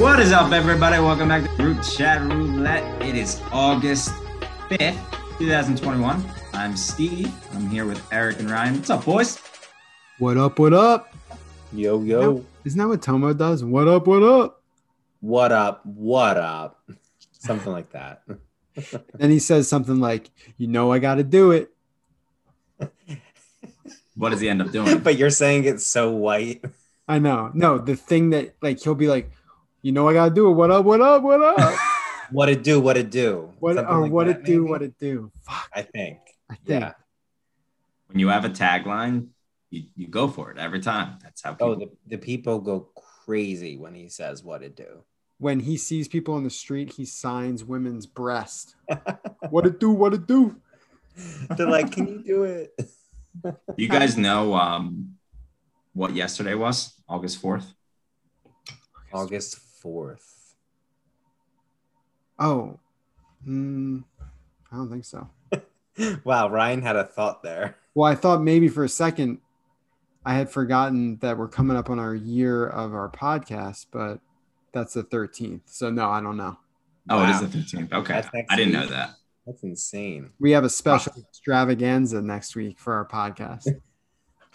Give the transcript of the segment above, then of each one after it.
What is up, everybody? Welcome back to Root Chat Roulette. It is August 5th, 2021. I'm Steve. I'm here with Eric and Ryan. What's up, boys? What up? What up? Yo, yo. Isn't that what Tomo does? What up? What up? What up? What up? Something like that. Then he says something like, "You know, I got to do it." What does he end up doing? but you're saying it's so white. I know. No, the thing that like he'll be like, "You know, I got to do it." What up? What up? What up? What it do? What it do? What Something or like what that, it do? maybe? What it do? Fuck. I think. I think. Yeah. when you have a tagline, you, you go for it every time. That's how people. Oh, the, the people go crazy when he says what it do. When he sees people on the street, he signs women's breast. What it do? What it do? They're like, can you do it? you guys know um, what yesterday was? August 4th? August 4th. Oh, mm, I don't think so. Wow, Ryan had a thought there. Well, I thought maybe for a second I had forgotten that we're coming up on our year of our podcast, but that's the 13th. So no, I don't know. Oh, Wow. it is the 13th. Okay. That's next I didn't know that. That's insane. We have a special extravaganza next week for our podcast.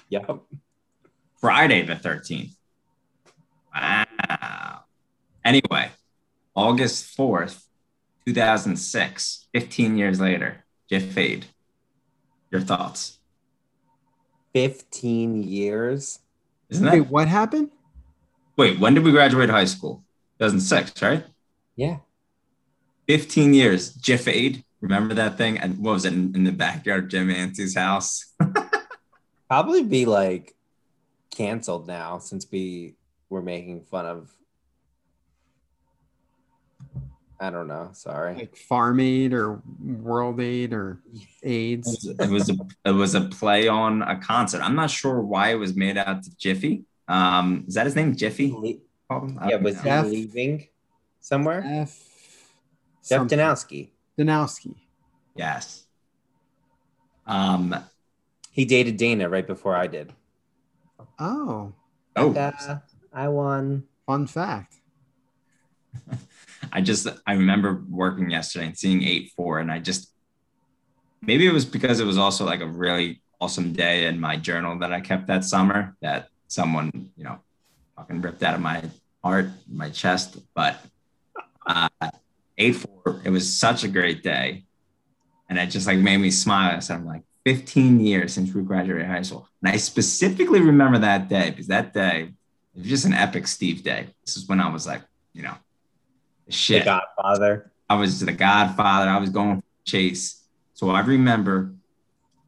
Yep. Friday the 13th. Wow. Anyway, August 4th, 2006, 15 years later, Jeff Fade. Your thoughts? 15 years. Isn't that? Wait, what happened? Wait, when did we graduate high school? 2006, right? Yeah. 15 years. Jeff Aid. Remember that thing? And what was it in, in the backyard of Jim Anstey's house? Probably be like canceled now since we were making fun of. I don't know. Sorry. Like Farm Aid or World Aid or It AIDS? was, it was a it was a play on a concert. I'm not sure why it was made out to Jiffy. Um, is that his name? Jiffy? Le- Called him? I Yeah, was know. he leaving somewhere? F. Jeff. Danowski. Danowski. Yes. Um. He dated Dana right before I did. Oh, Oh, Uh, I won. fun fact. I just I remember working yesterday and seeing eight four, and I just maybe it was because it was also like a really awesome day in my journal that I kept that summer that someone you know fucking ripped out of my heart, my chest. But uh, eight four, it was such a great day, and it just like made me smile. So I'm like. 15 years since we graduated high school. And I specifically remember that day because that day it was just an epic Steve day. This is when I was like, you know, The shit. Godfather. I was the Godfather. I was going for chase. So I remember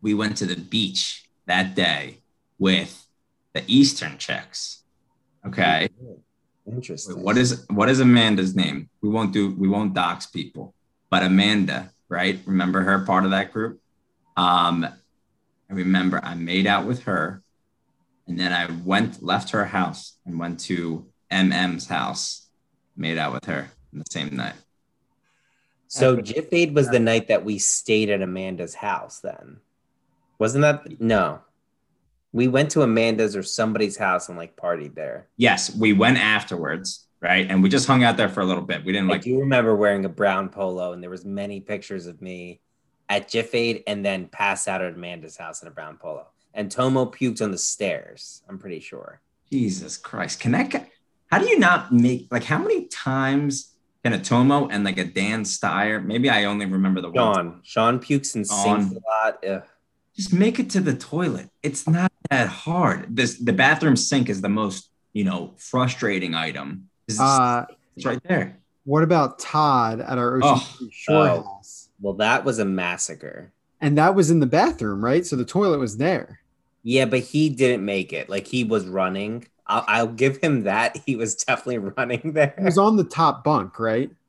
we went to the beach that day with the Eastern chicks. Okay. Interesting. Wait, what is what is Amanda's name? We won't do we won't dox people, but Amanda, right? Remember her part of that group? Um, I remember I made out with her, and then I went left her house and went to MM's house, made out with her the same night. So Jif Aid was the night that we stayed at Amanda's house then. Wasn't that no. We went to Amanda's or somebody's house and like partied there. Yes, we went afterwards, right? And we just hung out there for a little bit. We didn't I like do remember wearing a brown polo and there was many pictures of me at Jif Aid and then passed out at Amanda's house in a brown polo. And Tomo puked on the stairs, I'm pretty sure. Jesus Christ. Can that guy, how do you not make like how many times can a Tomo and like a Dan Steyer? Maybe I only remember the one. Sean. Sean pukes and sinks a lot. Ugh. Just make it to the toilet. It's not that hard. This the bathroom sink is the most, you know, frustrating item. It's, Uh, it's right there. what about Todd at our Ocean Oh. Shore Oh. house? Well, that was a massacre. And that was in the bathroom, right? So the toilet was there. Yeah, but he didn't make it. Like he was running. I'll, I'll give him that. He was definitely running there. He was on the top bunk, right?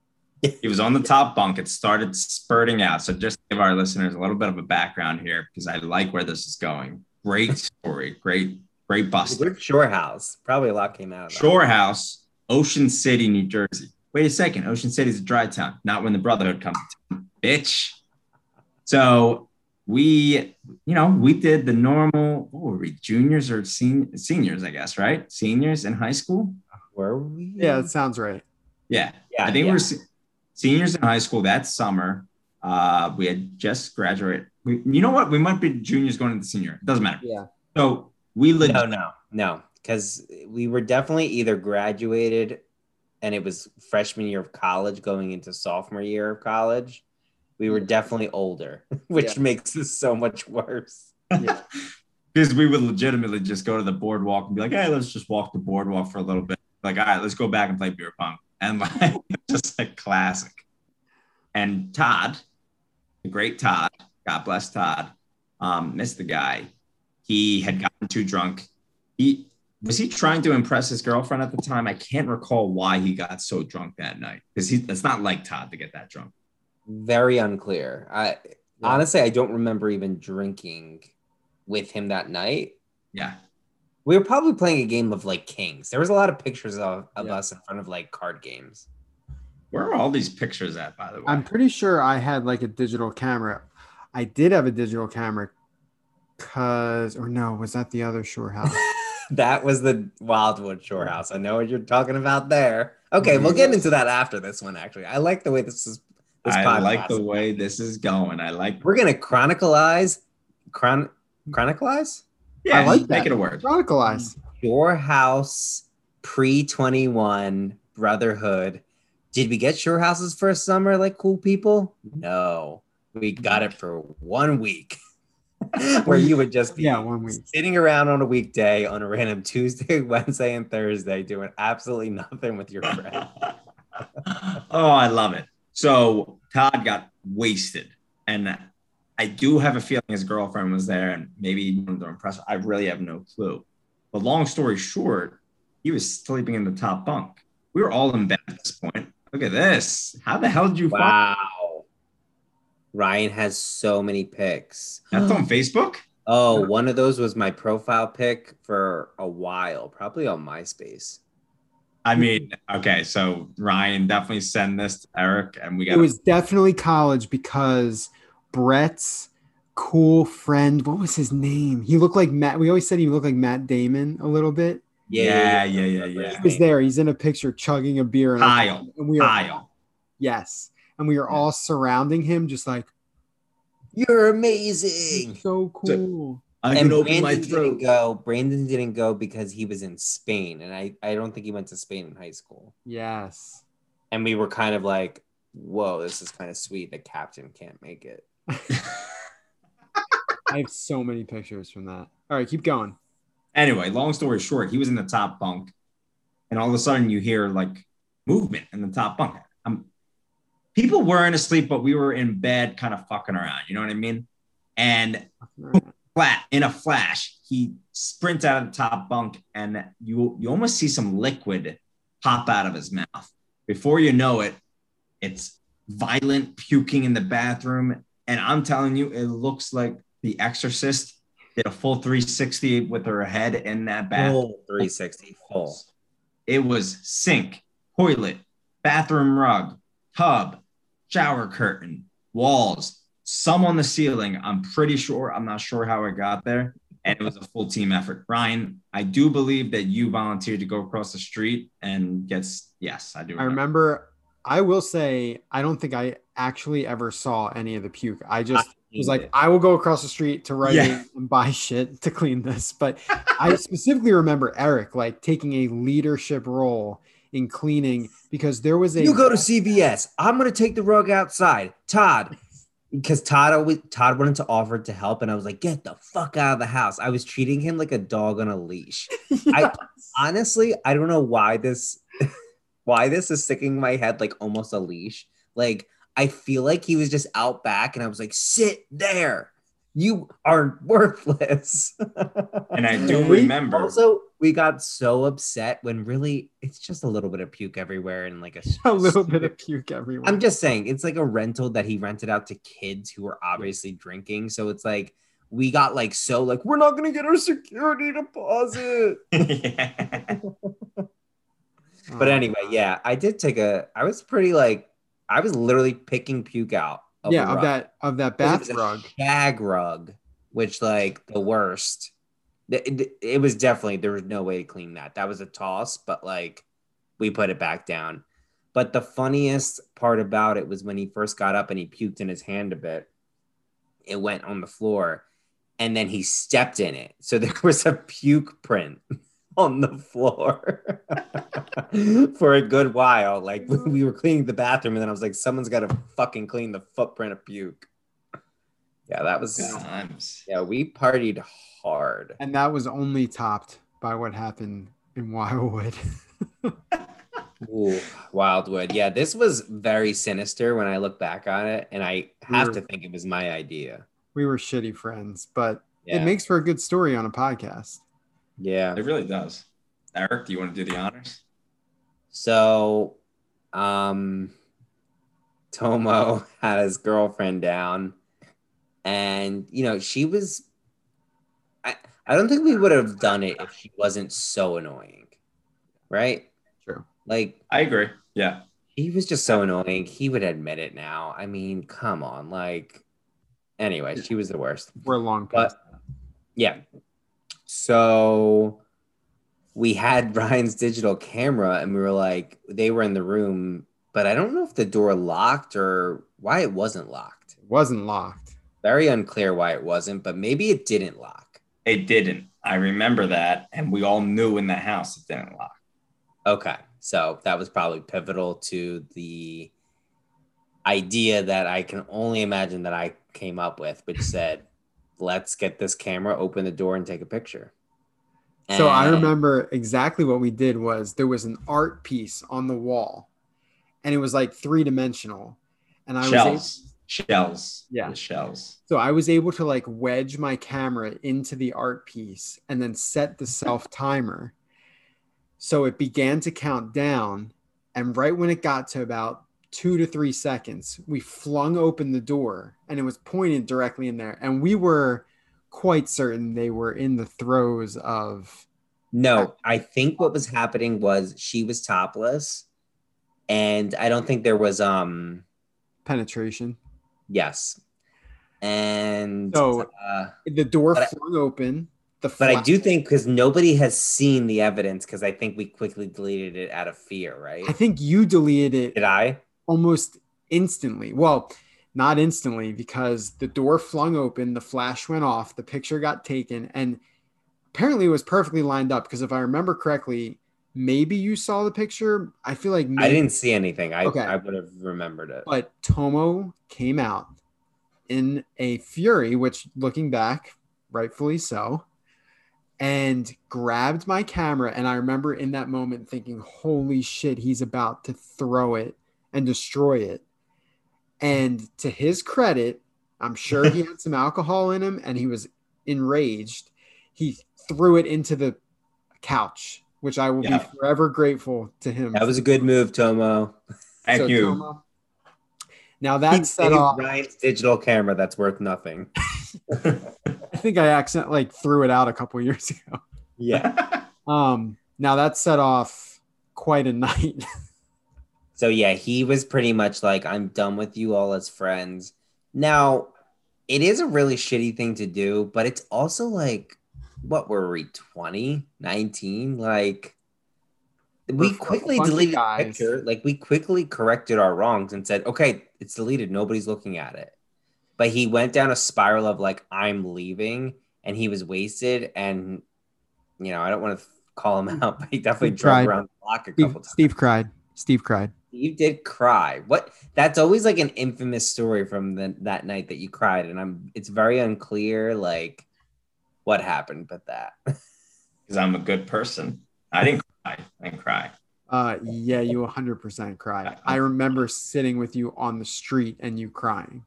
He was on the top bunk. It started spurting out. So just give our listeners a little bit of a background here, because I like where this is going. Great story. Great, great bust. Good shore house. Probably a lot came out. Shore House, Ocean City, New Jersey. Wait a second. Ocean City's a dry town, not when the Brotherhood comes to town, bitch. So we, you know, we did the normal, what were we, juniors or sen- seniors, I guess, right? Seniors in high school. Were we? Yeah, it sounds right. Yeah. Yeah, I think yeah. we're se- seniors in high school that summer. Uh, we had just graduated. We, you know what? We might be juniors going into senior. It doesn't matter. Yeah. So we legit. No, no, no, because we were definitely either graduated and it was freshman year of college going into sophomore year of college. We were definitely older, which Yeah. makes this so much worse. because we would legitimately just go to the boardwalk and be like, hey, let's just walk the boardwalk for a little bit. Like, all right, let's go back and play beer pong. And like, just like classic. And Todd, the great Todd, God bless Todd, um, missed the guy. He had gotten too drunk. He was he trying to impress his girlfriend at the time? I can't recall why he got so drunk that night because he it's not like Todd to get that drunk. Very unclear. I honestly, I don't remember even drinking with him that night. Yeah. We were probably playing a game of like kings. There was a lot of pictures of, of Yeah. us in front of like card games. Where are all these pictures at, by the way? I'm pretty sure I had like a digital camera. I did have a digital camera because, or no, was that the other shore house? that was the Wildwood Shore House. I know what you're talking about there. Okay, we'll get into that after this one. Actually, I like the way this is. This I podcast. like the way this is going. I like We're gonna chronicleize, chron, chronicleize yeah, I like make it a word. Chronicleize. your House pre twenty one Brotherhood. Did we get Shore Houses for a summer like cool people? No, we got it for one week, where you would just be Yeah, one week. sitting around on a weekday on a random Tuesday, Wednesday, and Thursday doing absolutely nothing with your friend. oh, I love it. So Todd got wasted, and I do have a feeling his girlfriend was there, and maybe he wanted to impress. her. I really have no clue. But long story short, he was sleeping in the top bunk. We were all in bed at this point. Look at this. How the hell did you find Wow. Ryan has so many pics. that's on Facebook? Oh, one of those was my profile pic for a while, probably on MySpace. I mean, okay, so Ryan definitely send this to Eric, and we got. It was definitely college because Brett's cool friend, what was his name? He looked like Matt. We always said he looked like Matt Damon a little bit. Yeah, yeah, yeah, yeah. He was there. He's in a picture chugging a beer. And Kyle. And we are, Kyle. yes. And we are all surrounding him, just like, You're amazing. so cool. I and can open my Brandon throat. didn't go. Brandon didn't go because he was in Spain, and I, I don't think he went to Spain in high school. Yes. And we were kind of like, "Whoa, this is kind of sweet." The captain can't make it. I have so many pictures from that. All right, keep going. Anyway, long story short, he was in the top bunk, and all of a sudden you hear like movement in the top bunk. Um, people weren't asleep, but we were in bed, kind of fucking around. You know what I mean? And flat in a flash, he sprints out of the top bunk, and you you almost see some liquid pop out of his mouth. Before you know it, it's violent puking in the bathroom, and I'm telling you, it looks like The Exorcist did a full 360 with her head in that bathroom. Full 360 full. It was sink, toilet, bathroom rug, tub, shower curtain, walls, some on the ceiling. I'm pretty sure, I'm not sure how it got there. And it was a full team effort. Ryan, I do believe that you volunteered to go across the street and gets, yes, I do. I remember. I will say, I don't think I actually ever saw any of the puke. I just was like, I will go across the street to Rite Yeah. And buy shit to clean this. But I specifically remember Eric like taking a leadership role in cleaning because there was a you go to CVS. I'm gonna take the rug outside. Todd. Because Todd always Todd wanted to offer to help, and I was like, get the fuck out of the house. I was treating him like a dog on a leash. I honestly I don't know why this why this is sticking in my head like almost a leash. Like I feel like he was just out back, and I was like, sit there. You are worthless. And I do remember. Also, we got so upset when really it's just a little bit of puke everywhere and like a, a little bit of puke everywhere. I'm just saying it's like a rental that he rented out to kids who were obviously drinking. So it's like we got like so like we're not gonna get our security deposit. But anyway, yeah, I did take a. I was pretty like I was literally picking puke out. Of yeah, of that of that bath rug. shag rug, which like the worst. It, it- it was definitely there was no way to clean that. That was a toss, but like we put it back down. But the funniest part about it was when he first got up and he puked in his hand a bit. It went on the floor and then he stepped in it. So there was a puke print on the floor for a good while. Like we were cleaning the bathroom and then I was like, someone's got to fucking clean the footprint of puke. Yeah, that was, Good times. yeah, we partied hard. And that was only topped by what happened in Wildwood. Ooh, Wildwood. Yeah, this was very sinister when I look back on it. And I have to think it was my idea. we were shitty friends, but Yeah. it makes for a good story on a podcast. Yeah. It really does. Eric, do you want to do the honors? So, um, Tomo had his girlfriend down, and you know she was. I I don't think we would have done it if she wasn't so annoying, right? True. Like I agree. Yeah. he was just so annoying. He would admit it now. I mean, come on, like. Anyway, she was the worst. We're long But- Yeah. So we had Ryan's digital camera and we were like, they were in the room, but I don't know if the door locked or why it wasn't locked. It wasn't locked. Very unclear why it wasn't, but maybe it didn't lock. It didn't. I remember that. And we all knew in the house it didn't lock. Okay. So that was probably pivotal to the idea that I can only imagine that I came up with, which said, let's get this camera, open the door, and take a picture. So I remember exactly what we did was there was an art piece on the wall and it was like three dimensional. And I was able, Shells. Shells. Yeah. The shells. so I was able to like wedge my camera into the art piece and then set the self timer. So it began to count down. And right when it got to about two to three seconds, we flung open the door and it was pointed directly in there. And we were quite certain they were in the throes of No, I think what was happening was she was topless, and I don't think there was um penetration. yes, and So- uh, The door But I- flung open. The but I do think because nobody has seen the evidence because I think we quickly deleted it out of fear, right? I think you deleted it Did I? Almost instantly. Well, not instantly because the door flung open, the flash went off, the picture got taken, and apparently it was perfectly lined up. Because if I remember correctly, maybe you saw the picture. I feel like maybe, I didn't see anything. I Okay. I would have remembered it. but Tomo came out in a fury, which looking back, rightfully so, and grabbed my camera. And I remember in that moment thinking, holy shit, he's about to throw it and destroy it. And to his credit, I'm sure he had some alcohol in him and he was enraged. He threw it into the couch, which I will Yeah. be forever grateful to him. that was a good move, Tomo. Thank So, you. Tomo, now that set off. Ryan's digital camera that's worth nothing. I think I accidentally like, threw it out a couple years ago. Yeah. Um, now that set off quite a night. So yeah, he was pretty much like, I'm done with you all as friends. Now, it is a really shitty thing to do, but it's also like, what were we, 20, 19? Like, we quickly deleted the guys. picture. Like, we quickly corrected our wrongs and said, okay, it's deleted. Nobody's looking at it. But he went down a spiral of like, I'm leaving, and he was wasted. And, you know, I don't want to call him out, but he definitely drove around the block a Steve, couple times. Steve cried. Steve cried. You did cry. What? That's always like an infamous story from the, that night that you cried, and I'm. It's very unclear, like what happened, but that. Because I'm a good person. I didn't cry. I didn't cry. Uh, yeah, you 100% cried. I remember sitting with you on the street and you crying.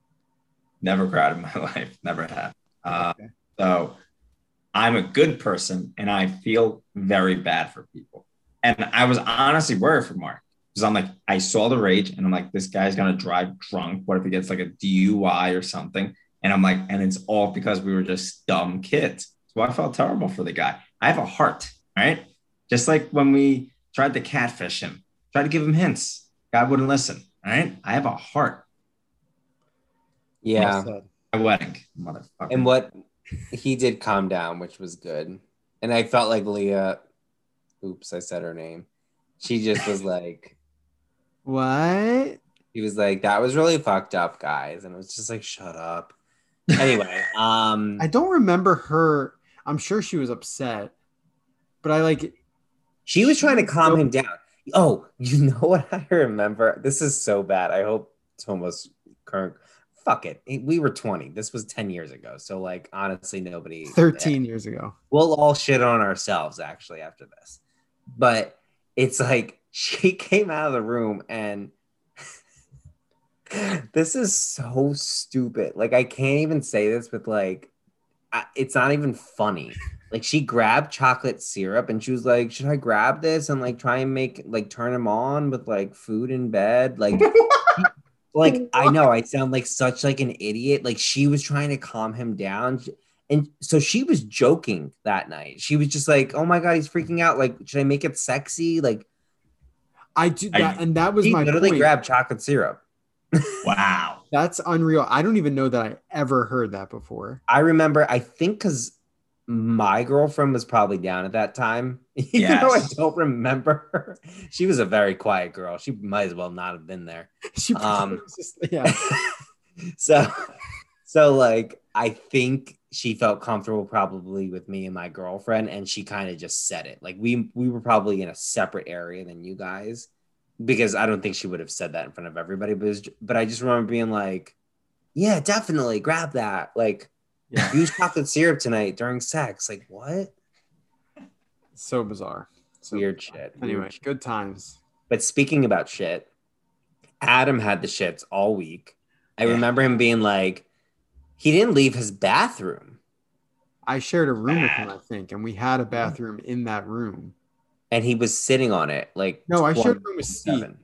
Never cried in my life. Never have. Uh, Okay. So I'm a good person and I feel very bad for people. And I was honestly worried for Mark because I'm like, I saw the rage and I'm like, this guy's going to drive drunk. What if he gets like a DUI or something? And I'm like, and it's all because we were just dumb kids. So I felt terrible for the guy. I have a heart, right? Just like when we tried to catfish him, tried to give him hints. God wouldn't listen, right? I have a heart. Yeah, My wedding, motherfucker. and what he did calm down, which was good. And I felt like Leah. Oops, I said her name. She just was like, What? He was like, "That was really fucked up, guys," and it was just like, "Shut up." Anyway, um, I don't remember her. I'm sure she was upset, but I like. she was trying to calm So- him down. Oh, you know what I remember? This is so bad. I hope it's almost current. Fuck it. We were 20. This was 10 years ago. So, like, honestly, nobody. 13 years ago. we'll all shit on ourselves actually after this. But it's like she came out of the room and this is so stupid. Like I can't even say this with like I, it's not even funny. Like she grabbed chocolate syrup and she was like, "Should I grab this and like try and make like turn him on with like food in bed?" Like like I know I sound like such like an idiot. Like she was trying to calm him down. And so she was joking that night. She was just like, "Oh my god, he's freaking out. Like, should I make it sexy?" Like, I do I- that, and that was he my literally point. grabbed chocolate syrup. Wow. That's unreal. I don't even know that I ever heard that before. I remember, I think because my girlfriend was probably down at that time. Even though I don't remember. She was a very quiet girl. She might as well not have been there. She Um, was just, yeah. so so like I think she felt comfortable probably with me and my girlfriend, and she kind of just said it. Like we we were probably in a separate area than you guys. Because I don't think she would have said that in front of everybody, but was, but I just remember being like, "Yeah, definitely grab that." Like, Yeah. use chocolate syrup tonight during sex. Like what? So bizarre. So Weird shit. Anyway, shit. good times. But speaking about shit, Adam had the shits all week. I Yeah. remember him being like, he didn't leave his bathroom, I shared a room with him, ah. I think, and we had a hmm. bathroom in that room. and he was sitting on it like No, I shared a room with Steve. 24/7.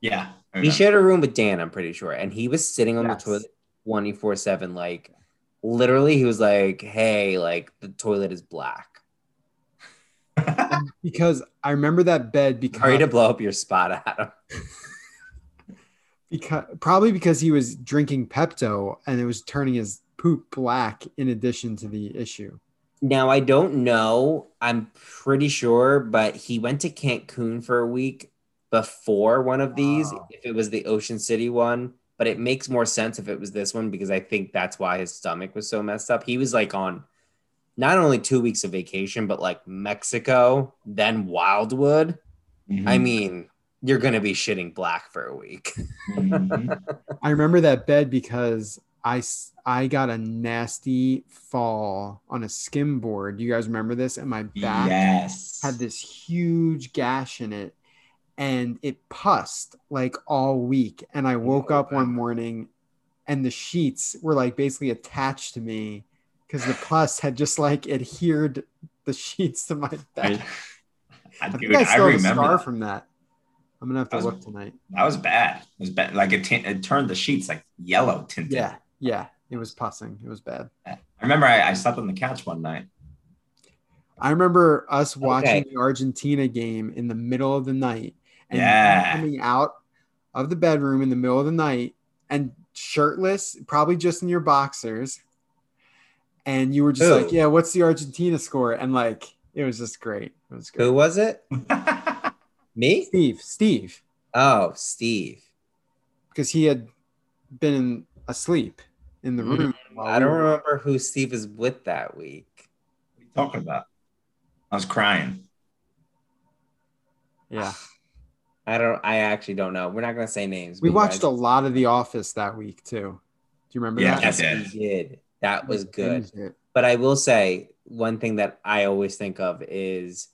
Yeah. I He shared a room with Dan, I'm pretty sure, and he was sitting on Yes. the toilet 24 seven. Like literally, he was like, "Hey, like the toilet is black." Because I remember that bed Because Sorry to blow up your spot, Adam. because probably because he was drinking Pepto and it was turning his poop black in addition to the issue. Now I don't know. I'm pretty sure, but he went to Cancun for a week before one of these. Wow. If it was the Ocean City one, but it makes more sense if it was this one because I think that's why his stomach was so messed up. He was like on not only two weeks of vacation, but like Mexico, then Wildwood. Mhm. I mean, you're gonna be shitting black for a week. Mhm. I remember that bed because I I got a nasty fall on a skim board. You guys remember this? And my back yes. had this huge gash in it and it pussed like all week. And I woke up one morning and the sheets were like basically attached to me because the pus had just like adhered the sheets to my back. I, I dude, think I I still have a remember scar that. from that. I'm gonna have to That was- look tonight. that was bad. It was bad. Like it, t- it turned the sheets like yellow tinted. Yeah, yeah, it was pussing. It was bad. I remember I, I slept on the couch one night. I remember us watching Okay. the Argentina game in the middle of the night and Yeah. coming out of the bedroom in the middle of the night and shirtless, probably just in your boxers. And you were just Who? like, Yeah, what's the Argentina score? And like, it was just great. It was great. Who was it? Me? Steve, Steve, Oh, Steve. because he had been asleep in the Mm, room. I don't were- remember who Steve was with that week. what are you talking about? I was crying. Yeah. I don't. I actually don't know. We're not gonna say names. We watched a lot of The Office that week too. Do you remember Yeah, that? Yes, we did. That was good. But I will say one thing that I always think of is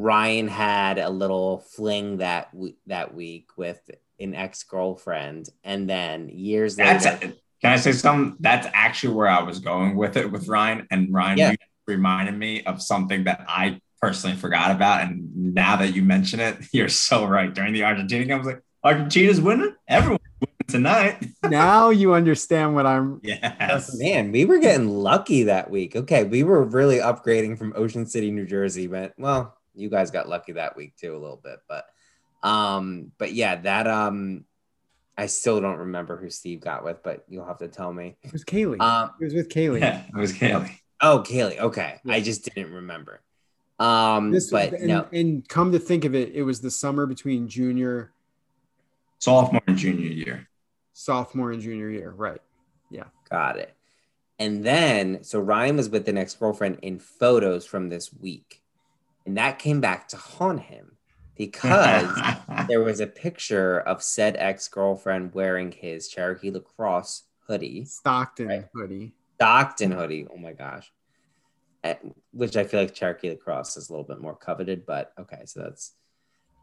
Ryan had a little fling that w- that week with an ex girlfriend, and then years That's later, can I say something? That's actually where I was going with it with Ryan. And Ryan Yeah. reminded me of something that I personally forgot about. And now that you mention it, you're so right. During the Argentina game, I was like, Argentina's winning. Everyone's winning tonight. now you understand what I'm yes. Oh, man, we were getting lucky that week. Okay, we were really upgrading from Ocean City, New Jersey, but well, you guys got lucky that week too a little bit, but um, but yeah, that um, I still don't remember who Steve got with, but you'll have to tell me. it was Kaylee. Um, it was with Kaylee. Yeah, it was Kaylee. Oh, Kaylee. Okay. Yeah. I just didn't remember. Um, This but and, no, and come to think of it, it was the summer between junior Sophomore and junior year. Sophomore and junior year, right? Yeah, got it. And then, so Ryan was with an ex girlfriend in photos from this week. And that came back to haunt him because there was a picture of said ex girlfriend wearing his Cherokee lacrosse hoodie, Stockton Right. hoodie. Stockton hoodie. Oh my gosh. Eh, Which I feel like Cherokee lacrosse is a little bit more coveted, but okay. So that's,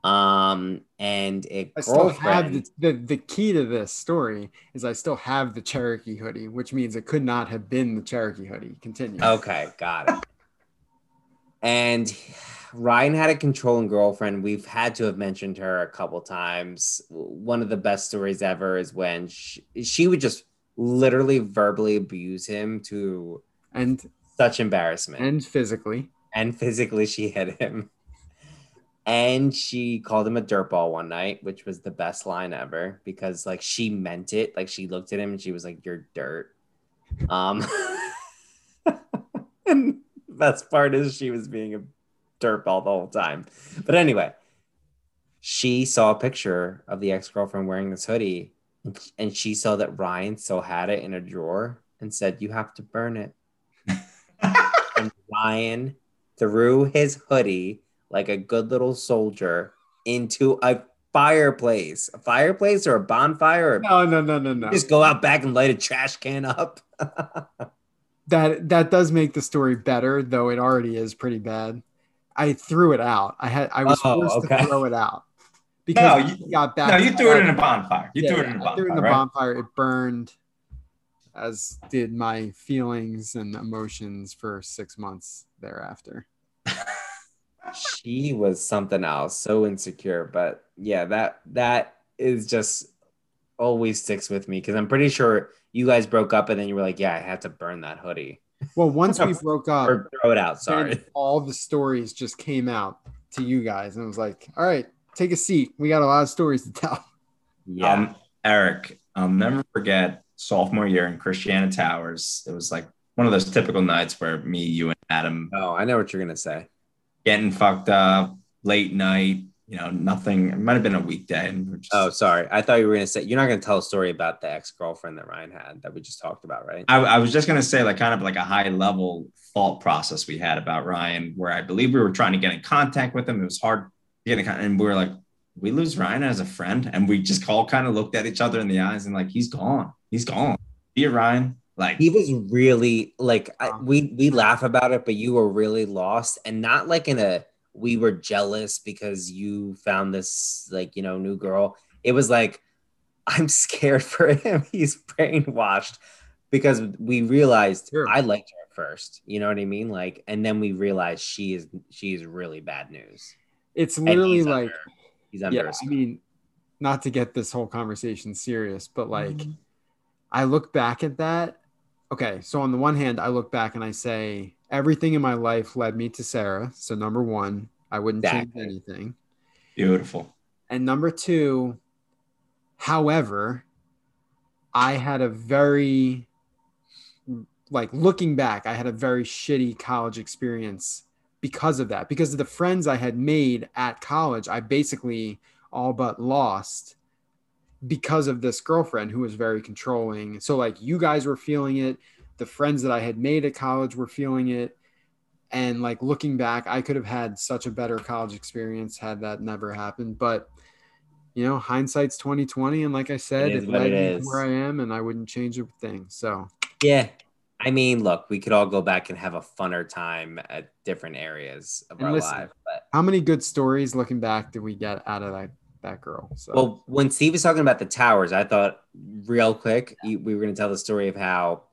um, and a I still have the, the the key to this story is I still have the Cherokee hoodie, which means it could not have been the Cherokee hoodie. Continue. Okay, got it. And Ryan had a controlling girlfriend. We've had to have mentioned her a couple times. One of the best stories ever is when she, she would just literally verbally abuse him to And such embarrassment. and physically. and physically she hit him. And she called him a dirtball one night, which was the best line ever because like she meant it. Like she looked at him and she was like, You're dirt. Um best part is she was being a dirtball the whole time. But anyway, she saw a picture of the ex-girlfriend wearing this hoodie and- and she saw that Ryan still had it in a drawer and said, You have to burn it and Ryan threw his hoodie like a good little soldier into a fireplace. A fireplace or a bonfire? Or No, no, no, no, no. just go out back and light a trash can up. That that does make the story better, though it already is pretty bad. I threw it out. I had I was Oh, forced okay. to throw it out because No, you- got back. no, you threw it in a bonfire. You Yeah, threw it in a yeah, I threw it in bonfire. the right? bonfire. It burned, as did my feelings and emotions for six months thereafter. she was something else, so insecure. But yeah, that that is just always sticks with me because I'm pretty sure you guys broke up and then you were like, Yeah, I had to burn that hoodie. Well, once we broke up, Or throw it out, sorry. all the stories just came out to you guys, and it was like, all right, take a seat. We got a lot of stories to tell. Yeah. Um, Eric, I'll never forget sophomore year in Christiana Towers. It was like one of those typical nights where me, you, and Adam oh, I know what you're gonna say. getting fucked up, late night, you know, nothing. It might have been a weekday. And we're just, Oh, sorry. I thought you were gonna say you're not gonna tell a story about the ex-girlfriend that Ryan had that we just talked about, right? I, I was just going to say, like, kind of like a high level thought process we had about Ryan, where I believe we were trying to get in contact with him. It was hard to get. And we were like, we lose Ryan as a friend. And we just all kind of looked at each other in the eyes and, like, he's gone. He's gone. You, Ryan. Like, he was really like I, Um, we we laugh about it, but you were really lost, and not like in a we were jealous because you found this like you know new girl. It was like I'm scared for him. He's brainwashed because we realized Sure. I liked her at first. You know what I mean? Like, and then we realized she is she is really bad news. It's literally he's like, under, he's under. yeah, a I spell. mean, not to get this whole conversation serious, but like, mm-hmm. I look back at that. Okay, so on the one hand, I look back and I say everything in my life led me to Sarah. So number one, I wouldn't Exactly. change anything. beautiful. And number two, however, I had a very, like looking back, I had a very shitty college experience because of that. Because of the friends I had made at college, I basically all but lost because of this girlfriend who was very controlling. So, like, you guys were feeling it, the friends that I had made at college were feeling it. And like looking back, I could have had such a better college experience had that never happened. But you know, hindsight's twenty twenty, and like I said, It it, led me to where I am, and I wouldn't change a thing. So Yeah. I mean, look, we could all go back and have a funner time at different areas of And our listen, life. But how many good stories looking back did we get out of that that girl? So well, when Steve was talking about the towers, I thought real quick you- we were going to tell the story of how,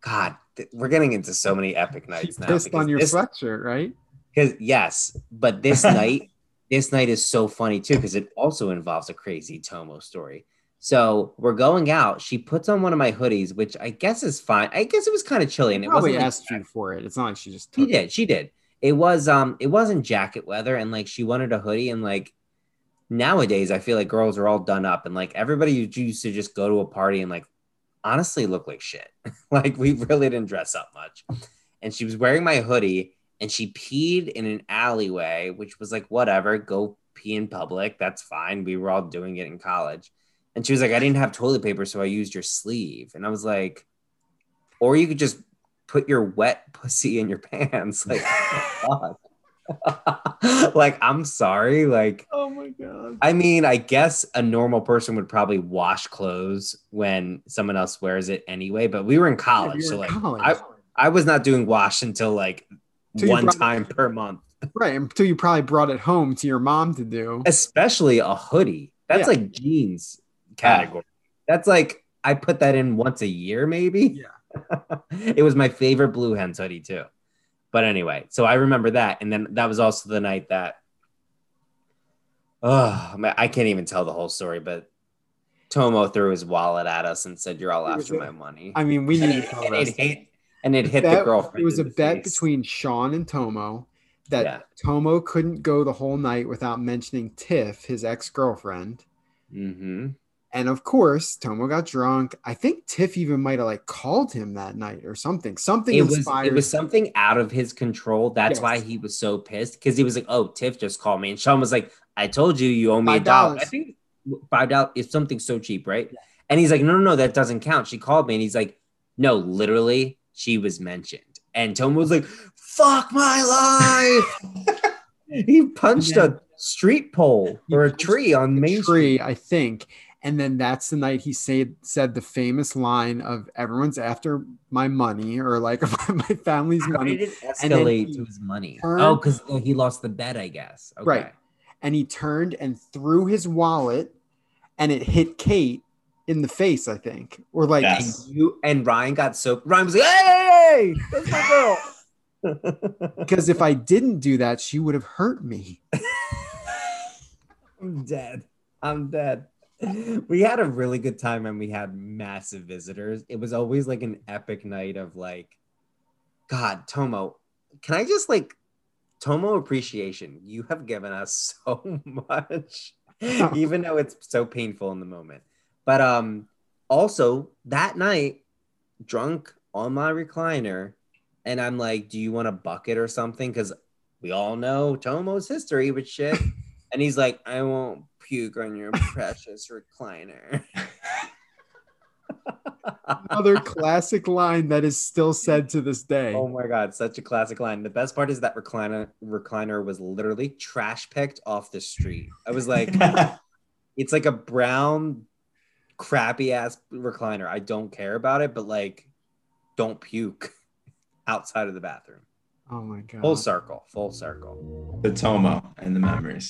God, th- we're getting into so many epic nights now. pissed on your this- sweatshirt, right? Because yes, but this night, this night is so funny too because it also involves a crazy Tomo story. So we're going out. She puts on one of my hoodies, which I guess is fine. I guess it was kind of chilly, and it Probably wasn't like- asked you for it. It's not like she just She it. did. She did. It was um it wasn't jacket weather and like she wanted a hoodie and like nowadays I feel like girls are all done up and like everybody used to just go to a party and like honestly look like shit. like we really didn't dress up much. And she was wearing my hoodie and she peed in an alleyway, which was like whatever, go pee in public. That's fine. We were all doing it in college. And she was like, I didn't have toilet paper, so I used your sleeve. And I was like, or you could just put your wet pussy in your pants. Like. like, I'm sorry. Like, Oh my god. I mean, I guess a normal person would probably wash clothes when someone else wears it anyway, but we were in college. so, like, I, I was not doing wash until like you one time per month, right until you probably brought it home to your mom to do. especially a hoodie. That's Yeah. like jeans category. That's like, I put that in once a year, maybe. Yeah. it was my favorite Blue Hens hoodie, too. But anyway, so I remember that. And then that was also the night that, oh, I can't even tell the whole story, but Tomo threw his wallet at us and said, You're all after my money. I mean, we need to tell and it hit, and it hit Bet- the girlfriend. It was a bet face. between Sean and Tomo that Yeah. Tomo couldn't go the whole night without mentioning Tiff, his ex girlfriend. Mhm. And of course, Tomo got drunk. I think Tiff even might have like called him that night or something. Something It was it was something out of his control. That's Yes. why he was so pissed because he was like, "Oh, Tiff just called me," and Sean was like, "I told you you owe me a dollar." I think five dollars is something so cheap, right? And he's like, "No, no, no, that doesn't count." She called me, and he's like, "No, literally, she was mentioned." And Tomo was like, "Fuck my life!" he punched And a street pole or a tree on Main tree, Street. I think. And then that's the night he said said the famous line of "Everyone's after my money" or like my family's How money. did it And then escalate he to his money? turned- Oh, because oh, he lost the bet, I guess. Okay. Right. And he turned and threw his wallet, and it hit Kate in the face. I think, or like Yes. And you and Ryan got so Ryan was like, "Hey, that's my girl." because if I didn't do that, she would have hurt me. I'm dead. I'm dead. We had a really good time and we had massive visitors. It was always like an epic night of like, God, Tomo, can I just like Tomo appreciation? You have given us so much, even though it's so painful in the moment. But um, also that night, drunk on my recliner, and I'm like, "Do you want a bucket or something?" Because we all know Tomo's history with shit. And he's like, I won't puke on your precious recliner. Another classic line that is still said to this day. oh my god, such a classic line. The best part is that recliner recliner was literally trash picked off the street. I was like, it's like a brown, crappy ass recliner. I don't care about it, but like, don't puke outside of the bathroom. Oh my god. Full circle, full circle. the Tomo and the memories.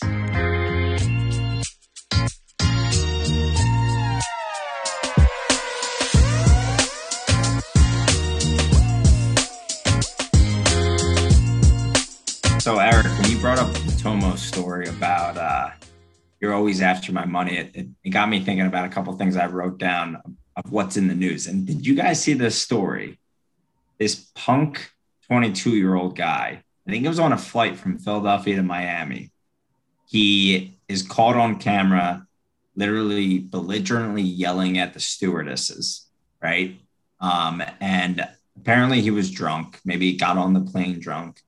So Eric, when you brought up the Tomo story about uh, you're always after my money, it, it, it got me thinking about a couple things I wrote down of what's in the news. And did you guys see this story? This punk 22 year old guy, I think it was on a flight from Philadelphia to Miami. He is caught on camera, literally belligerently yelling at the stewardesses, right? Um, and apparently he was drunk. Maybe he got on the plane drunk.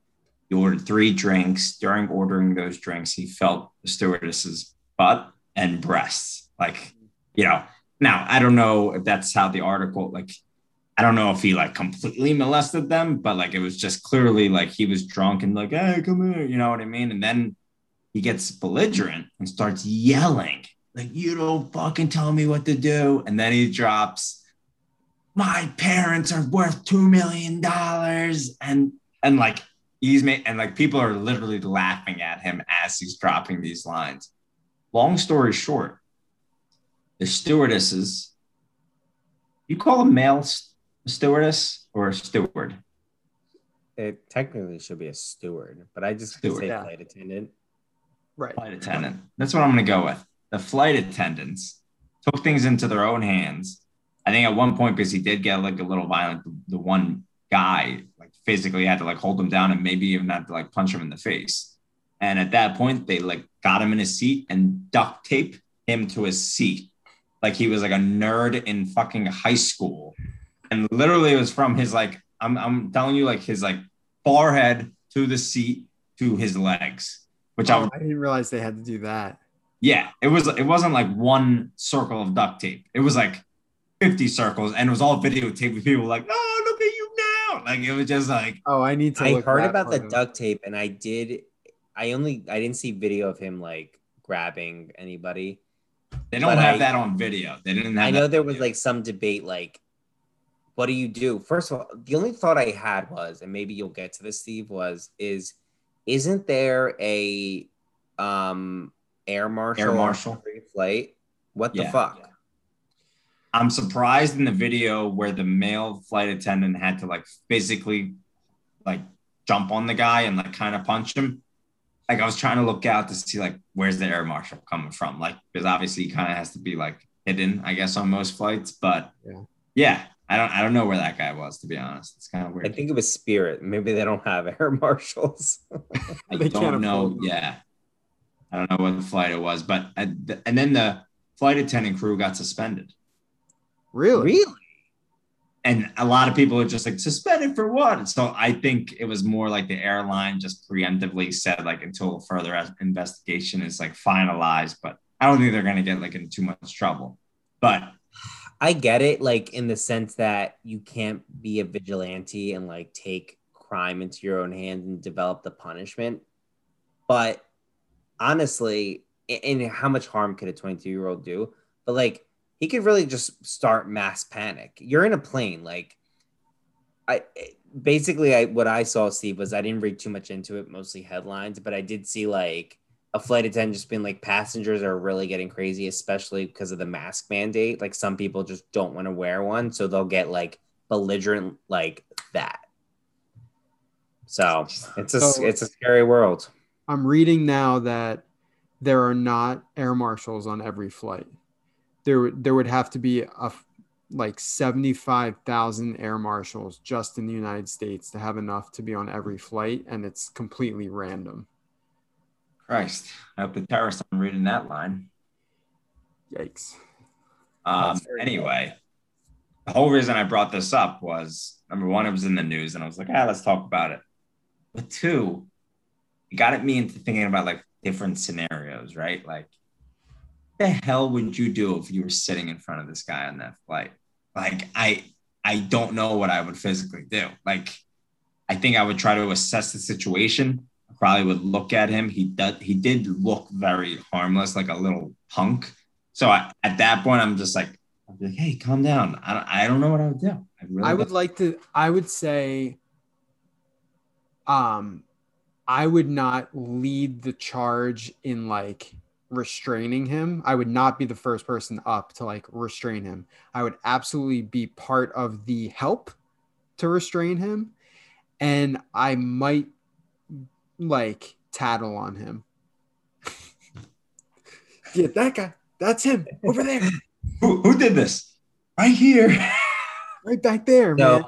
He ordered three drinks. During ordering those drinks, he felt the stewardess's butt and breasts. Like, you know, now I don't know if that's how the article, like, I don't know if he like completely molested them, but like it was just clearly like he was drunk and like, hey, come here, you know what I mean? And then he gets belligerent and starts yelling, like, you don't fucking tell me what to do. And then he drops, my parents are worth two million dollars. And and like he's made and like people are literally laughing at him as he's dropping these lines. Long story short, the stewardesses, you call a male stewardess or a steward? It technically should be a steward, but I just Steward. say Yeah. flight attendant. Right. flight attendant. That's what I'm going to go with. The flight attendants took things into their own hands. I think at one point, because he did get like a little violent, the, the one guy like physically had to like hold him down and maybe even had to like punch him in the face. And at that point, they like got him in his seat and duct taped him to his seat. Like he was like a nerd in fucking high school. And literally it was from his like, I'm, I'm telling you, like his like forehead to the seat to his legs which I Oh, would I didn't realize they had to do that. Yeah, it was it wasn't like one circle of duct tape. It was like 50 circles and it was all videotape with people like, oh you now. Like it was just like Oh, I need to. I look heard about the part duct tape, and I did. I only I didn't see video of him like grabbing anybody. they don't have I- that on video. They didn't have I know that there was video. like some debate, like, what do you do? First of all, the only thought I had was, and maybe you'll get to this, Steve, was is isn't there a um air marshal, Air marshal? flight? What the Yeah. Fuck? I'm surprised in the video where the male flight attendant had to like physically like jump on the guy and like kind of punch him. Like I was trying to look out to see like where's the air marshal coming from? Like because obviously he kind of has to be like hidden, I guess, on most flights. But Yeah. yeah, I don't I don't know where that guy was to be honest. It's kind of weird. I think it was Spirit. Maybe they don't have air marshals. I They can't don't know. Yeah, I don't know what the flight it was, but uh, and then the flight attendant crew got suspended. Really? really? and a lot of people are just like suspended for what? So I think it was more like the airline just preemptively said like until further investigation is like finalized. But I don't think they're gonna get like in too much trouble. But I get it, like in the sense that you can't be a vigilante and like take crime into your own hands and develop the punishment. But honestly, and how much harm could a 22 year old do? But like, he could really just start mass panic. You're in a plane, like, I basically I what I saw, Steve, was I didn't read too much into it, mostly headlines, but I did see like a flight attendant just being like passengers are really getting crazy, especially because of the mask mandate. Like some people just don't want to wear one, so they'll get like belligerent like that. So it's a So- it's a scary world. I'm reading now that there are not air marshals on every flight. There, would- there would have to be a f- like 75,000 air marshals just in the United States to have enough to be on every flight, and it's completely random. Christ, I hope the terrorists aren't reading that line. Yikes! Um, That's very anyway, the whole reason I brought this up was number one, it was in the news, and I was like, ah, let's talk about it. But two, it got me into thinking about like different scenarios, right? Like, what the hell would you do if you were sitting in front of this guy on that flight? Like, I I don't know what I would physically do. Like, I think I would try to assess the situation. I probably would look at him. He does. He did look very harmless, like a little punk. So I, at that point, I'm just like, be like, hey, calm down. I don't, I don't know what I would do. I, really I would don't. like to. I would say, um, I would not lead the charge in like restraining him. I would not be the first person up to like restrain him. I would absolutely be part of the help to restrain him, and I might like tattle on him. yeah, that guy. That's him over there, Who, who did this? Right here. right back there, man.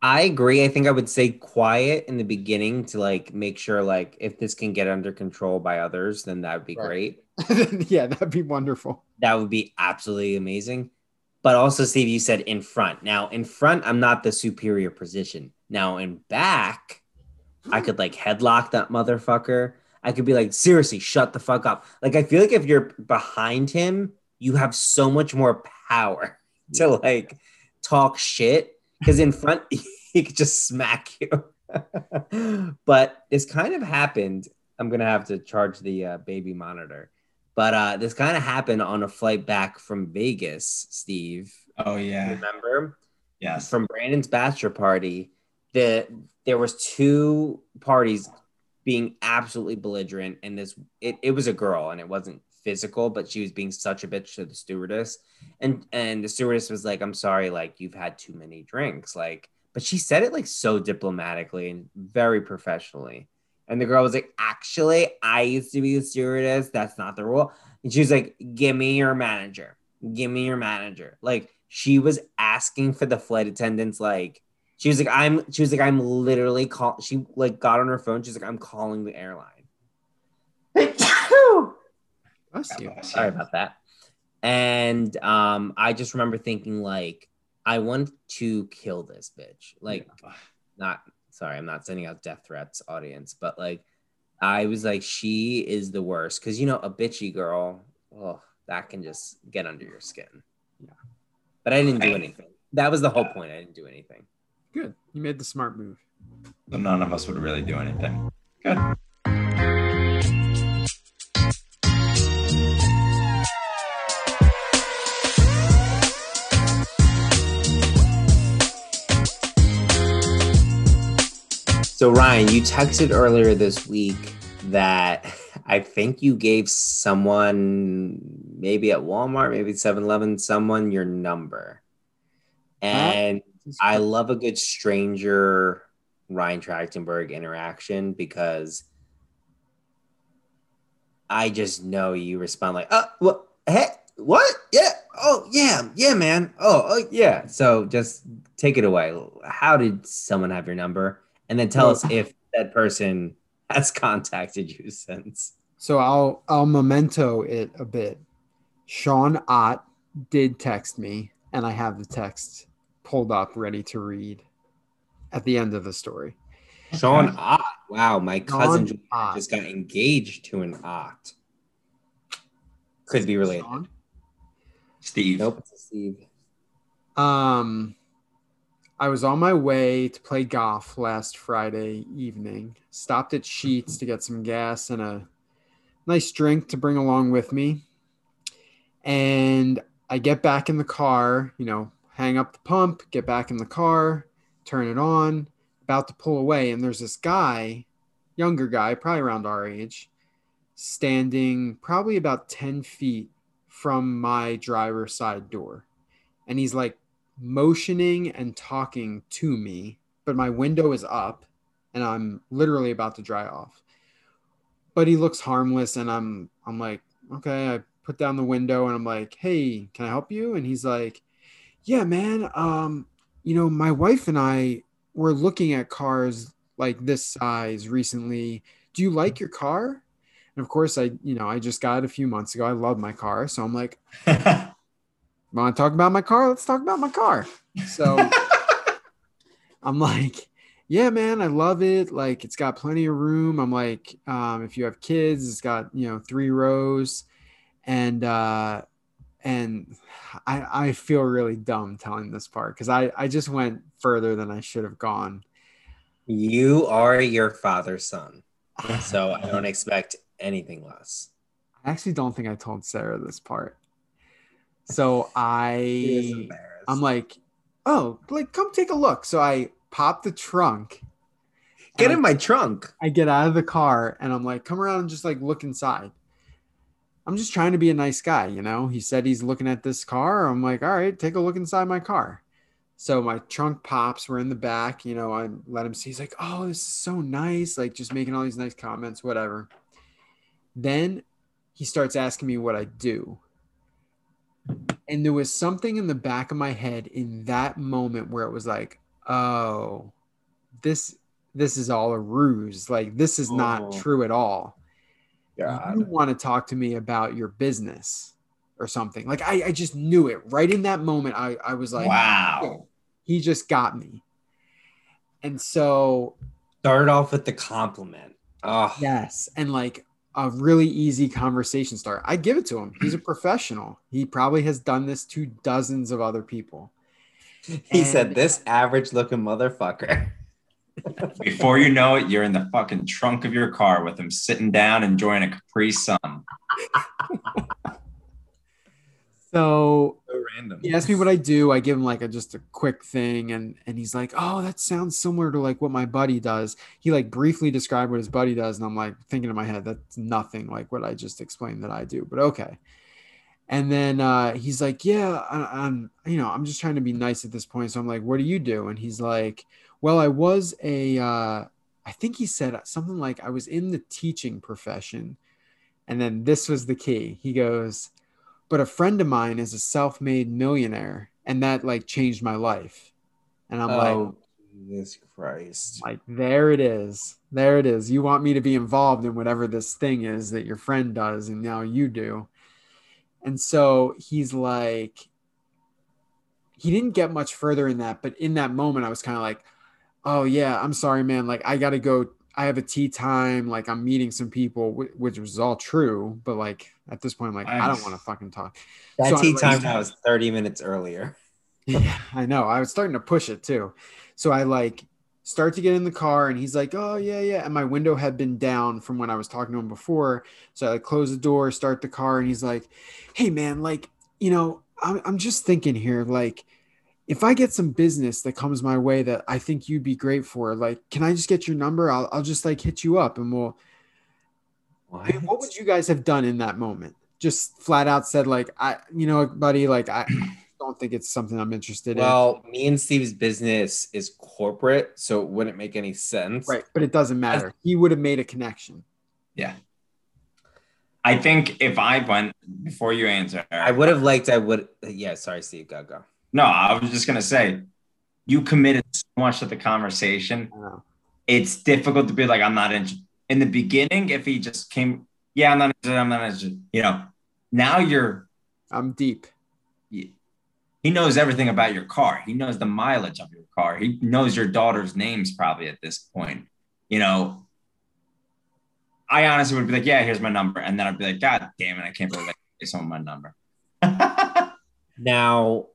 I agree. I think I would say quiet in the beginning to like make sure like if this can get under control by others, then that would be Right. great. yeah, that'd be wonderful. That would be absolutely amazing. But also, Steve, you said in front. Now, in front, I'm not the superior position. Now, in back, I could like headlock that motherfucker. I could be like, seriously, shut the fuck up. Like, I feel like if you're behind him, you have so much more power to like talk shit. Because in front, he could just smack you. but this kind of happened. I'm gonna have to charge the uh, baby monitor. But uh, this kind of happened on a flight back from Vegas, Steve. Oh yeah. Remember? Yes. From Brandon's bachelor party, the there was two parties being absolutely belligerent, and this it, it was a girl, and it wasn't physical, but she was being such a bitch to the stewardess, and and the stewardess was like, "I'm sorry, like you've had too many drinks," like, but she said it like so diplomatically and very professionally. And the girl was like, actually, I used to be the stewardess. That's not the rule. And she was like, give me your manager. Give me your manager. Like she was asking for the flight attendants, like, she was like, I'm she was like, I'm literally call she like got on her phone. She's like, I'm calling the airline. Bless you. Sorry about that. And um, I just remember thinking, like, I want to kill this bitch. Like, not sorry, I'm not sending out death threats, audience, but like I was like, she is the worst because you know a bitchy girl, oh, that can just get under your skin. Yeah. But I didn't do anything. That was the whole point. I didn't do anything. Good. You made the smart move. But none of us would really do anything. Good. So Ryan, you texted earlier this week that I think you gave someone maybe at Walmart, maybe 7-Eleven, someone your number. And I love a good stranger Ryan Trachtenberg interaction because I just know you respond like, "Uh, what? Hey, what? Yeah. Oh, yeah, yeah, man. Oh, oh, yeah." So just take it away. How did someone have your number? And then tell us if that person has contacted you since. So I'll I'll memento it a bit. Sean Ott did text me, and I have the text pulled up ready to read at the end of the story. Sean Ott. Wow, my cousin Ott. just got engaged to an Ott. Could be related. Sean? Steve. Nope, it's a Steve. Um, I was on my way to play golf last Friday evening. Stopped at Sheetz to get some gas and a nice drink to bring along with me. And I get back in the car, you know, hang up the pump, get back in the car, turn it on, about to pull away. And there's this guy, younger guy, probably around our age, standing probably about 10 feet from my driver's side door. And he's like motioning and talking to me, but my window is up and I'm literally about to dry off. But he looks harmless and I'm I'm like, okay, I put down the window and I'm like, "Hey, can I help you?" And he's like, "Yeah, man, um, you know, my wife and I were looking at cars like this size recently. Do you like your car?" And of course, I, you know, I just got it a few months ago. I love my car, so I'm like, want to talk about my car? Let's talk about my car. So I'm like, yeah, man, I love it. Like, it's got plenty of room. I'm like, um, if you have kids, it's got you know three rows, and uh, and I I feel really dumb telling this part because I I just went further than I should have gone. You are your father's son. So I don't expect anything less. I actually don't think I told Sarah this part. So I I'm like, oh, like come take a look. So I pop the trunk. get in my trunk. I get out of the car and I'm like, come around and just like look inside. I'm just trying to be a nice guy, you know. He said he's looking at this car. I'm like, all right, take a look inside my car. So my trunk pops. We're in the back, you know. I let him see. He's like, oh, this is so nice. Like just making all these nice comments, whatever. Then he starts asking me what I do. And there was something in the back of my head in that moment where it was like, oh, this this is all a ruse. Like this is not Oh. true at all. You God. want to talk to me about your business or something. Like I, I just knew it right in that moment. I, I was like, wow. he just got me. And so Start off with the compliment. Oh, Yes, and like a really easy conversation start. I give it to him. He's a professional. He probably has done this to dozens of other people. he said, "This average looking motherfucker." Before you know it, you're in the fucking trunk of your car with him sitting down enjoying a Capri Sun. So So random. he asked me what I do. I give him like a just a quick thing, and and he's like, "Oh, that sounds similar to like what my buddy does." He like briefly described what his buddy does, and I'm like thinking in my head, "That's nothing like what I just explained that I do." But okay. And then uh, he's like, "Yeah, I, I'm, you know, I'm just trying to be nice at this point." So I'm like, "What do you do?" And he's like, "Well, I was a, uh, I think he said something like I was in the teaching profession." And then this was the key. He goes, but a friend of mine is a self-made millionaire and that like changed my life. And i'm like oh, Jesus Christ. like there it is. There it is. You want me to be involved in whatever this thing is that your friend does and now you do. And so he's like he didn't get much further in that but in that moment i was kind of like oh yeah i'm sorry man. Like i gotta go I have a tee time, like I'm meeting some people, which was all true, but like at this point, I'm like, I don't want to fucking talk. That So I tee like- time now is 30 minutes earlier. Yeah, I know. I was starting to push it too. So I like start to get in the car and he's like, Oh yeah, yeah. And my window had been down from when I was talking to him before. So I like close the door, start the car, and he's like, Hey man, like, you know, I'm, I'm just thinking here, like, if I get some business that comes my way that I think you'd be great for, like, can I just get your number? I'll, I'll just like hit you up and we'll What? what would you guys have done in that moment? Just flat out said, like, I, you know, buddy, like, I don't think it's something I'm interested in. Well, me and Steve's business is corporate, so it wouldn't make any sense. Right, but it doesn't matter. He would have made a connection. Yeah. I think if I went before you answer, I would have liked, I would, yeah, sorry, Steve, go, go. No, I was just gonna say, you committed so much to the conversation. I. It's difficult to be like, I'm not interested. In the beginning, if he just came, yeah, I'm not interested. I'm not interested. You know, now you're. I'm deep. He knows everything about your car. He knows the mileage of your car. He knows your daughter's names probably at this point. You know, I honestly would be like, yeah, here's my number, and then I'd be like, God damn it, I can't believe I gave someone my number. Now,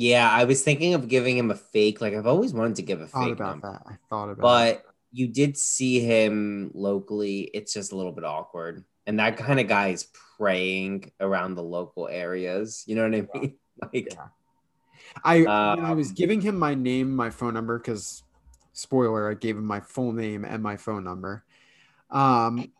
yeah, I was thinking of giving him a fake. Like I've always wanted to give a Thought fake about number, that. I thought about but you did see him locally. It's just a little bit awkward, and that kind of guy is preying around the local areas. You know what I mean? Like, Yeah. I I was Um, giving him my name, my phone number, because spoiler, I gave him my full name and my phone number. Um,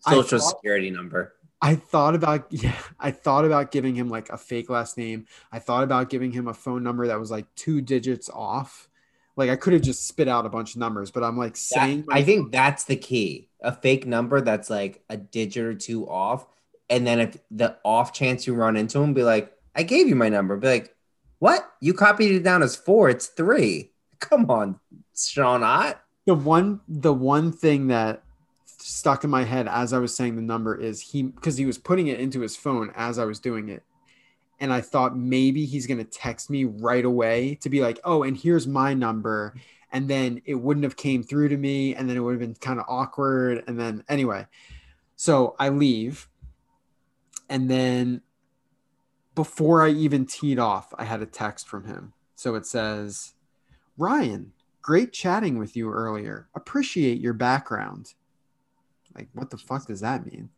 social thought- security number. I thought about yeah, I thought about giving him like a fake last name. I thought about giving him a phone number that was like two digits off. Like I could have just spit out a bunch of numbers, but I'm like That- saying I think that's the key. A fake number that's like a digit or two off. And then if the off chance you run into him, be like, I gave you my number. Be like, what? You copied it down as four. It's three. Come on, Sean Ott. the one the one thing that stuck in my head as I was saying the number is he because he was putting it into his phone as I was doing it. And I thought maybe he's gonna text me right away to be like, oh, and here's my number. And then it wouldn't have came through to me, and then it would have been kind of awkward. And then anyway, so I leave. And then before I even teed off, I had a text from him. So it says, Ryan, great chatting with you earlier. Appreciate your background. What the fuck does that mean?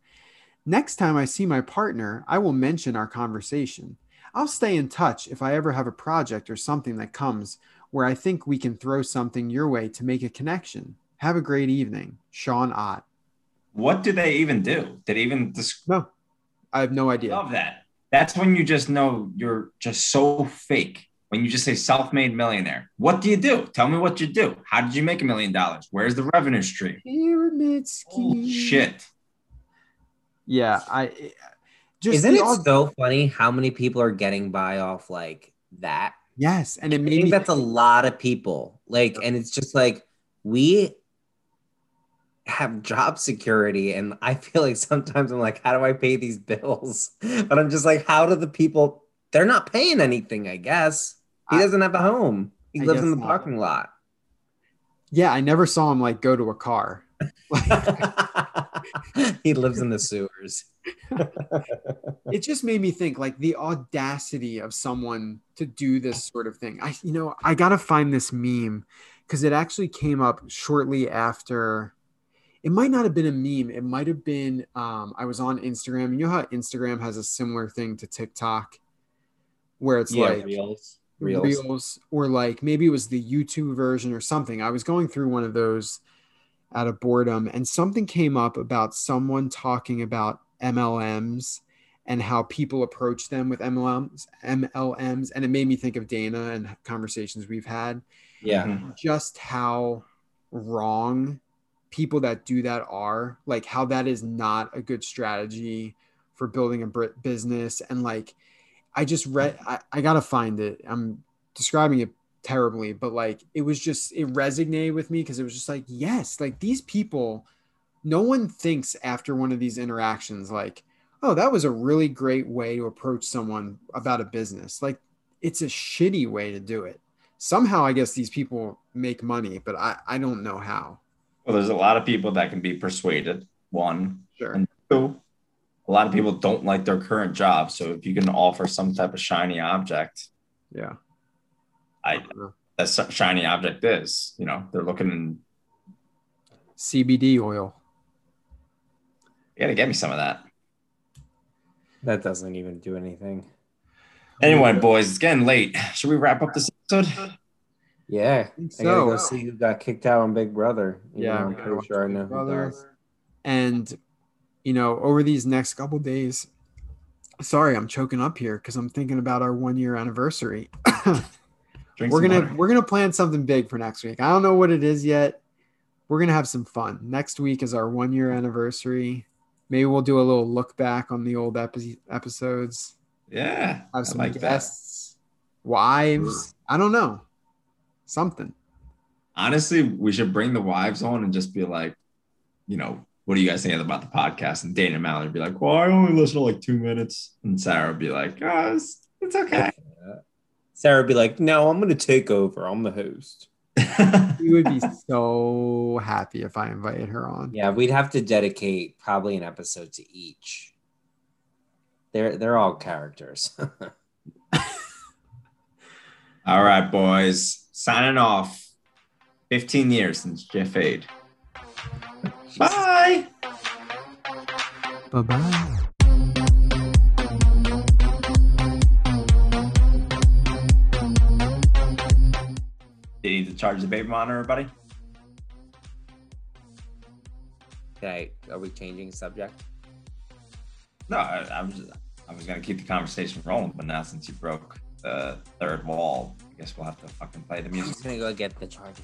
Next time I see my partner, I will mention our conversation. I'll stay in touch if I ever have a project or something that comes where I think we can throw something your way to make a connection. Have a great evening. Sean Ott. what do they even do? Did they even describe? No, I have no idea. Love that. That's when you just know you're just so fake. When you just say self-made millionaire, what do you do? Tell me what you do. How did you make a million dollars? Where's the revenue stream? Pyramid Oh, scheme. shit. Yeah, I just Isn't it aud- so funny how many people are getting by off like that? yes, and it I made think me that's a lot of people. Like, and it's just like we have job security, and I feel like sometimes I'm like, how do I pay these bills? But I'm just like, how do the people? They're not paying anything. I guess he I- doesn't have a home. He I lives in the not. parking lot. yeah. I never saw him like go to a car. he lives in the sewers. it just made me think like the audacity of someone to do this sort of thing. I, you know, I gotta find this meme because it actually came up shortly after. It might not have been a meme. It might have been. Um, I was on Instagram. You know how Instagram has a similar thing to TikTok, where it's like reels. Reels. Reels. or like maybe it was the YouTube version or something. I was going through one of those out of boredom and something came up about someone talking about MLMs and how people approach them with MLMs, MLMs and it made me think of Dana and conversations we've had Yeah. Mhm. just how wrong people that do that are like how that is not a good strategy for building a business and like i just read I, I gotta find it i'm describing it terribly but like it was just it resonated with me because it was just like yes like these people no one thinks after one of these interactions like oh that was a really great way to approach someone about a business like it's a shitty way to do it somehow i guess these people make money but i i don't know how Well, there's a lot of people that can be persuaded. One, Sure. And two, a lot of people don't like their current job. So if you can offer some type of shiny object, Yeah. I that shiny object is, you know, they're looking in CBD oil. you gotta get me some of that. That doesn't even do anything. Anyway, boys, it's getting late. Should we wrap up this episode? Yeah. think I gotta so. go see who got kicked out on Big Brother. even Yeah, though I'm pretty sure I know who Brother. does. And you know, over these next couple days, sorry, I'm choking up here because I'm thinking about our one year anniversary. We're gonna water. we're gonna plan something big for next week. I don't know what it is yet. We're gonna have some fun. Next week is our one year anniversary. Maybe we'll do a little look back on the old epi- episodes. yeah, Have some like that. guests, wives. I don't know, something. Honestly, we should bring the wives on and just be like, you know, what do you guys think about the podcast? And Dana and Mallory would be like, well, I only listen to like two minutes. And Sarah would be like, oh, it's, it's okay. Sarah would be like, no, I'm going to take over. I'm the host. We would be so happy if I invited her on. Yeah, we'd have to dedicate probably an episode to each. They're they're all characters. All right, boys. Signing off. 15 years since Jeff Aid. Bye. Bye bye. You need to charge the baby monitor, buddy? okay, are we changing subject? No, I, I was I was gonna keep the conversation rolling, but now since you broke the third wall, I guess we'll have to fucking play the music. I'm just gonna go get the charger.